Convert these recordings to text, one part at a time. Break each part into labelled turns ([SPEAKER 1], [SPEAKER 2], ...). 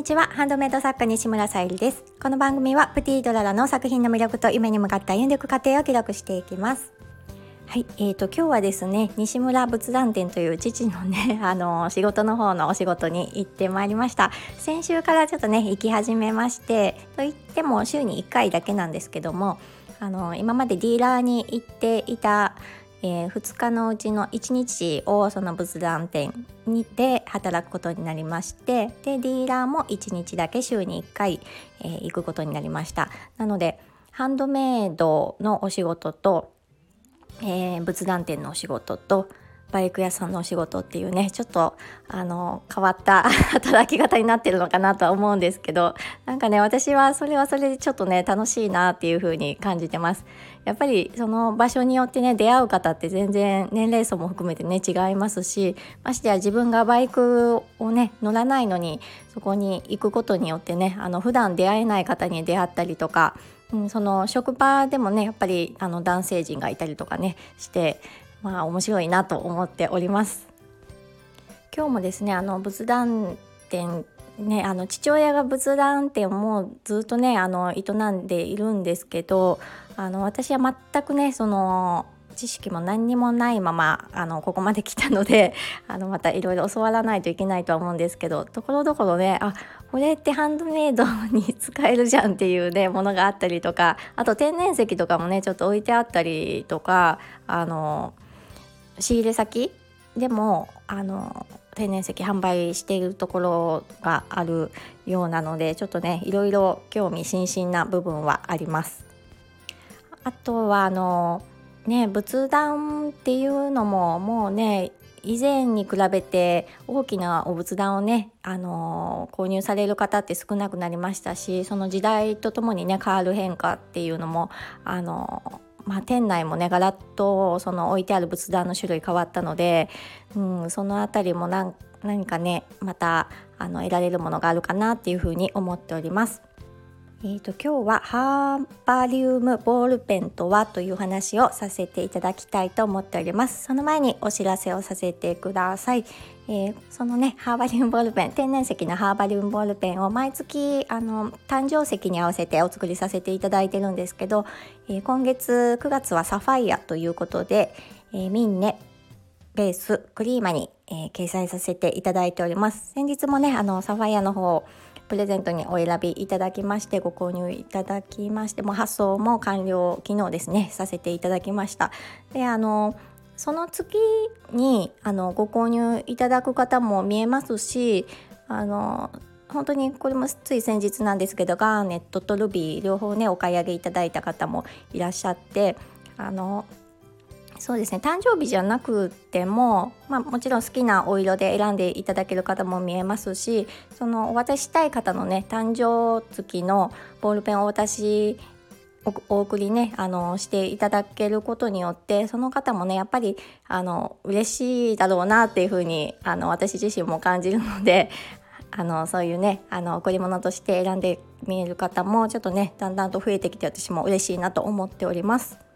[SPEAKER 1] にちは。ハンドメイド作家西村さゆりです。この番組はプティドララの作品の魅力と夢に向かった歩んでいく過程を記録していきます。はい、えーと今日はですね西村仏壇店という父のね あの仕事の方のお仕事に行ってまいりました。先週からちょっとね行き始めましてと言っても週に1回だけなんですけどもあの今までディーラーに行っていたえー、2日のうちの1日をその仏壇店にで働くことになりましてでディーラーも1日だけ週に1回、えー、行くことになりました。なのでハンドメイドのお仕事と、えー、仏壇店のお仕事とバイク屋さんのお仕事っていうねちょっとあの変わった 働き方になってるのかなとは思うんですけどなんかね私はそれはそれでちょっとね楽しいなっていう風に感じてます。やっぱりその場所によってね出会う方って全然年齢層も含めてね違いますしましてや自分がバイクをね乗らないのにそこに行くことによってねあの普段出会えない方に出会ったりとかうん、その職場でもねやっぱりあの男性陣がいたりとかねしてまあ面白いなと思っております。今日もですねあの仏壇店ね、あの父親が仏壇店もずっとねあの営んでいるんですけどあの私は全くねその知識も何にもないままあのここまで来たので あのまたいろいろ教わらないといけないとは思うんですけどところどころねあこれってハンドメイドに使えるじゃんっていうねものがあったりとかあと天然石とかもねちょっと置いてあったりとかあの仕入れ先でもあの天然石販売しているところがあるようなのでちょっとねいろいろ興味津々な部分はあります。あとはあのね仏壇っていうのももうね以前に比べて大きなお仏壇をね、あの購入される方って少なくなりましたしその時代とともにね変わる変化っていうのも、あのまあ、店内もねガラッとその置いてある仏壇の種類変わったので、うん、その辺りも何かねまたあの得られるものがあるかなっていうふうに思っております。えーと、今日はハーバリウムボールペンとはという話をさせていただきたいと思っております。その前にお知らせをさせてください、えー、そのねハーバリウムボールペン天然石のハーバリウムボールペンを毎月あの誕生石に合わせてお作りさせていただいてるんですけど、えー、今月9月はサファイアということで、えー、ミンネベースクリーマに、え掲載させていただいております。先日もねあのサファイアの方プレゼントにお選びいただきましてご購入いただきましても発送も完了昨日ですねさせていただきました。であのその月にあのご購入いただく方も見えますしあの本当にこれもつい先日なんですけどガーネットとルビー両方ねお買い上げいただいた方もいらっしゃってあのそうですね誕生日じゃなくても、まあ、もちろん好きなお色で選んでいただける方も見えますしそのお渡ししたい方のね誕生月のボールペンをお渡しお送りねあのしていただけることによってその方もねやっぱりあの嬉しいだろうなっていうふうにあの私自身も感じるので あのそういうねあの贈り物として選んでみえる方もちょっとねだんだんと増えてきて私も嬉しいなと思っております。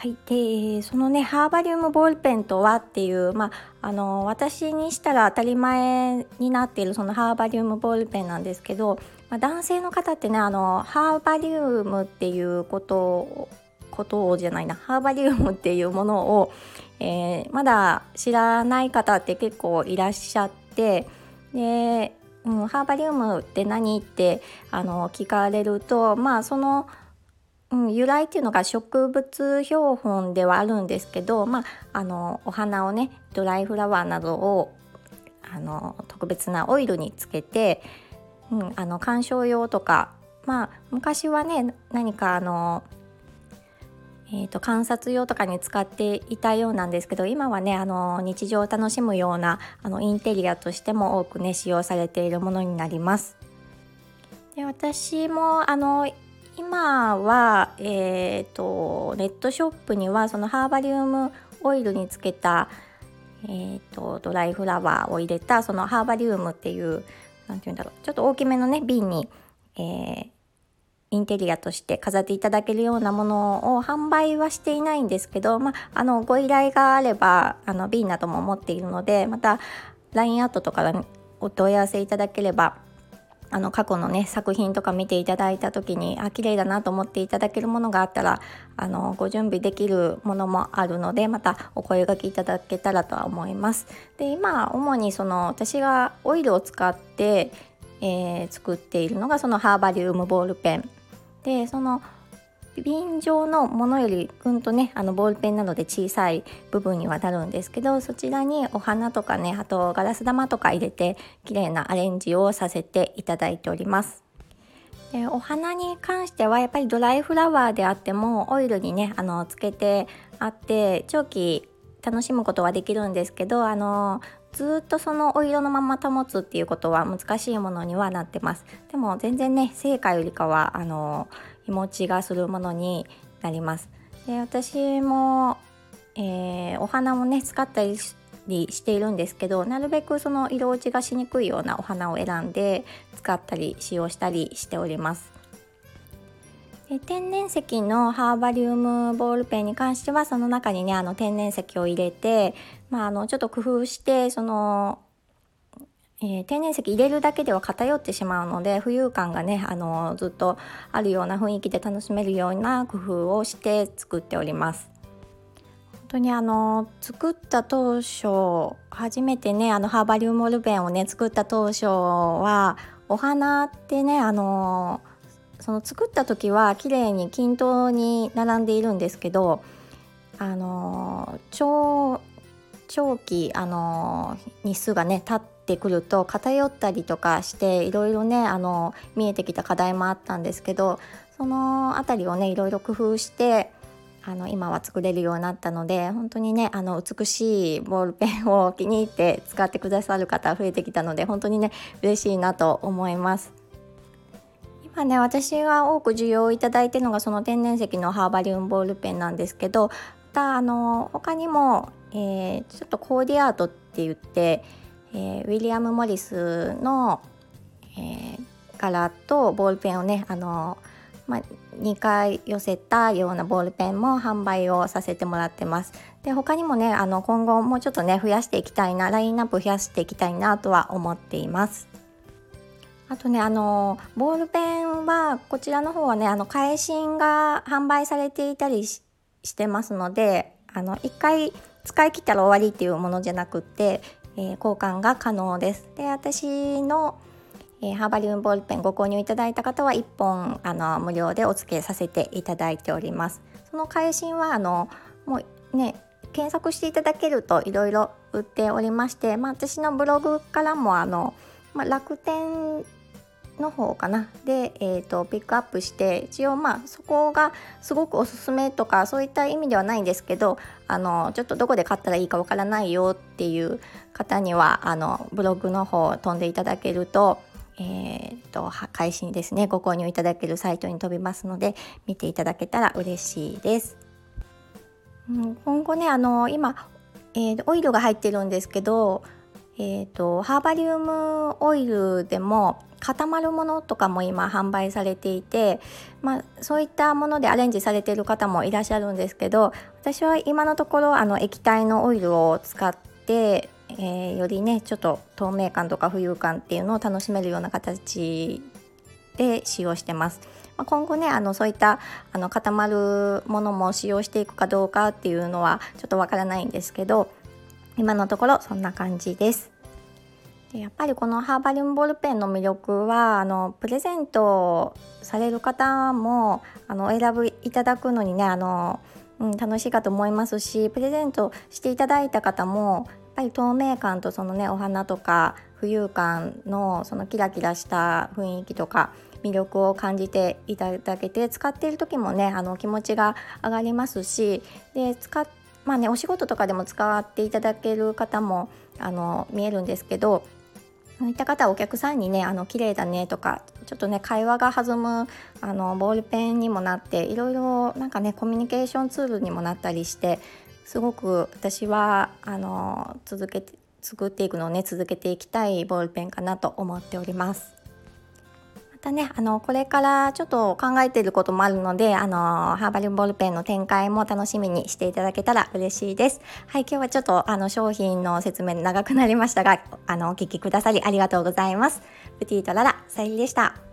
[SPEAKER 1] はい、でそのねハーバリウムボールペンとはっていう、まあ、あの私にしたら当たり前になっているそのハーバリウムボールペンなんですけど、まあ、男性の方ってねあのハーバリウムっていうことことをじゃないなハーバリウムっていうものを、えー、まだ知らない方って結構いらっしゃってで、うん、ハーバリウムって何ってあの聞かれるとまあそのうん、由来っていうのが植物標本ではあるんですけど、まあ、あのお花をねドライフラワーなどをあの特別なオイルにつけて、うん、あの観賞用とか、まあ、昔はね何かあの、えーと、観察用とかに使っていたようなんですけど今はねあの日常を楽しむようなあのインテリアとしても多くね使用されているものになります。で私もあの今は、えーと、ネットショップにはそのハーバリウムオイルにつけた、えーと、ドライフラワーを入れたそのハーバリウムっていう何て言うんだろうちょっと大きめのね瓶に、えー、インテリアとして飾っていただけるようなものを販売はしていないんですけど、まあ、あのご依頼があればあの瓶なども持っているのでまた LINE アットとかお問い合わせいただければあの過去のね作品とか見ていただいた時にあ綺麗だなと思っていただけるものがあったらあのご準備できるものもあるのでまたお声がけいただけたらとは思います。で今主にその私がオイルを使って、えー、作っているのがそのハーバリウムボールペンでその瓶状のものよりうんとねあのボールペンなので小さい部分にはなるんですけどそちらにお花とかねあとガラス玉とか入れて綺麗なアレンジをさせていただいております。でお花に関してはやっぱりドライフラワーであってもオイルにねあのつけてあって長期楽しむことはできるんですけどあのずっとそのお色のまま保つっていうことは難しいものにはなってますでも全然ね成果よりかはあの日持ちがするものになります。で私も、えー、お花をね使ったりしているんですけどなるべくその色落ちがしにくいようなお花を選んで使ったり使用したりしております。で天然石のハーバリウムボールペンに関してはその中にねあの天然石を入れて、まあ、あのちょっと工夫してそのえー、天然石入れるだけでは偏ってしまうので浮遊感がねあのずっとあるような雰囲気で楽しめるような工夫をして作っております。本当にあの作った当初初めてねあのハーバリウムオルベンをね作った当初はお花ってねあのその作った時は綺麗に均等に並んでいるんですけどあの長長期あの日数がね経っててくると偏ったりとかしていろいろねあの見えてきた課題もあったんですけどその辺りをねいろいろ工夫してあの今は作れるようになったので本当にねあの美しいボールペンを気に入って使ってくださる方増えてきたので本当にね嬉しいなと思います。今ね私が多く需要をいただいてるのがその天然石のハーバリウムボールペンなんですけどまたあの他にも、えー、ちょっとコーディアートって言ってえー、ウィリアム・モリスの、えー、柄とボールペンをねあの、まあ、2回寄せたようなボールペンも販売をさせてもらってます。で他にもねあの今後もうちょっとね増やしていきたいなラインナップ増やしていきたいなとは思っています。あとねあのボールペンはこちらの方はねあの返信が販売されていたりしてますのであの1回使い切ったら終わりっていうものじゃなくってえー、交換が可能です。で私の、えー、ハーバリウムボールペンご購入いただいた方は1本あの無料でお付けさせていただいております。その返信はあのもうね検索していただけるといろいろ売っておりまして、まあ、私のブログからもあの、まあ、楽天の方かなで、えーと、ピックアップして一応まあそこがすごくおすすめとかそういった意味ではないんですけどあのちょっとどこで買ったらいいかわからないよっていう方にはあのブログの方飛んでいただけるとえーと、開始にですねご購入いただけるサイトに飛びますので見ていただけたら嬉しいです。うん、今後ねあの今、えー、オイルが入ってるんですけどえーと、ハーバリウムオイルでも固まるものとかも今販売されていて、まあ、そういったものでアレンジされている方もいらっしゃるんですけど私は今のところあの液体のオイルを使って、えー、よりねちょっと透明感とか浮遊感っていうのを楽しめるような形で使用してます。まあ、今後ねあのそういったあの固まるものも使用していくかどうかっていうのはちょっとわからないんですけど今のところそんな感じです。でやっぱりこのハーバリウムボールペンの魅力はあのプレゼントされる方もあの選びいただくのにねあの、うん、楽しいかと思いますしプレゼントしていただいた方もやっぱり透明感とそのねお花とか浮遊感のそのキラキラした雰囲気とか魅力を感じていただけて使っている時もねあの気持ちが上がりますしで使っまあねお仕事とかでも使っていただける方もあの見えるんですけどそういった方はお客さんにねあの綺麗だねとかちょっとね会話が弾むあのボールペンにもなっていろいろなんかねコミュニケーションツールにもなったりしてすごく私はあの続けて作っていくのをね続けていきたいボールペンかなと思っております。たねあのこれからちょっと考えていることもあるのであのハーバリウムボールペンの展開も楽しみにしていただけたら嬉しいです。はい今日はちょっとあの商品の説明長くなりましたがあのお聞きくださりありがとうございます。プティートララさゆりでした。